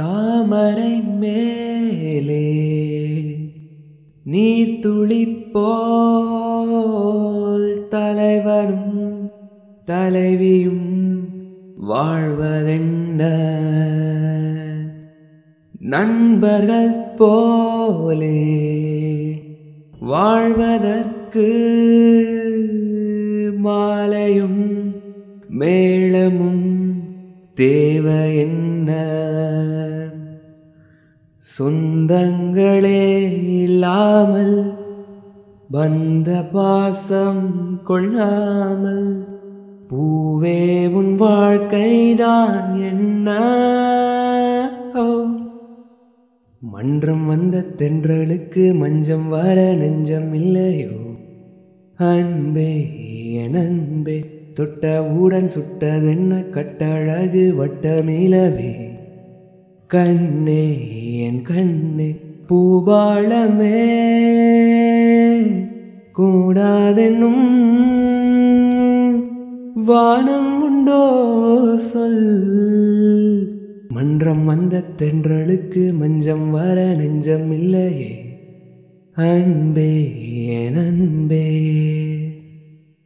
தாமரை மேலே நீ துளிப்போல் தலைவரும் தலைவியும் வாழ்வதென்ன? நண்பர்கள் போலே வாழ்வதற்கு மாலையும் மேளமும் தேவை என்ன? சொந்தங்களே இல்லாமல் வந்த பாசம் கொள்ளாமல் பூவே உன் வாழ்க்கைதான் என்ன? மன்றம் வந்த தென்றலுக்கு மஞ்சம் வர நெஞ்சம் இல்லையோ? அன்பே அன்பே தொட்ட ஊடன் சுட்டதென்ன கட்டழகு வட்டமிலவே? கண்ணே என் கண்ணே பூபாளமே கூடாதென்னும் வானம் உண்டோ? சொல். மன்றம் வந்த தென்றலுக்கு மஞ்சம் வர நெஞ்சம் இல்லையே. அன்பே என்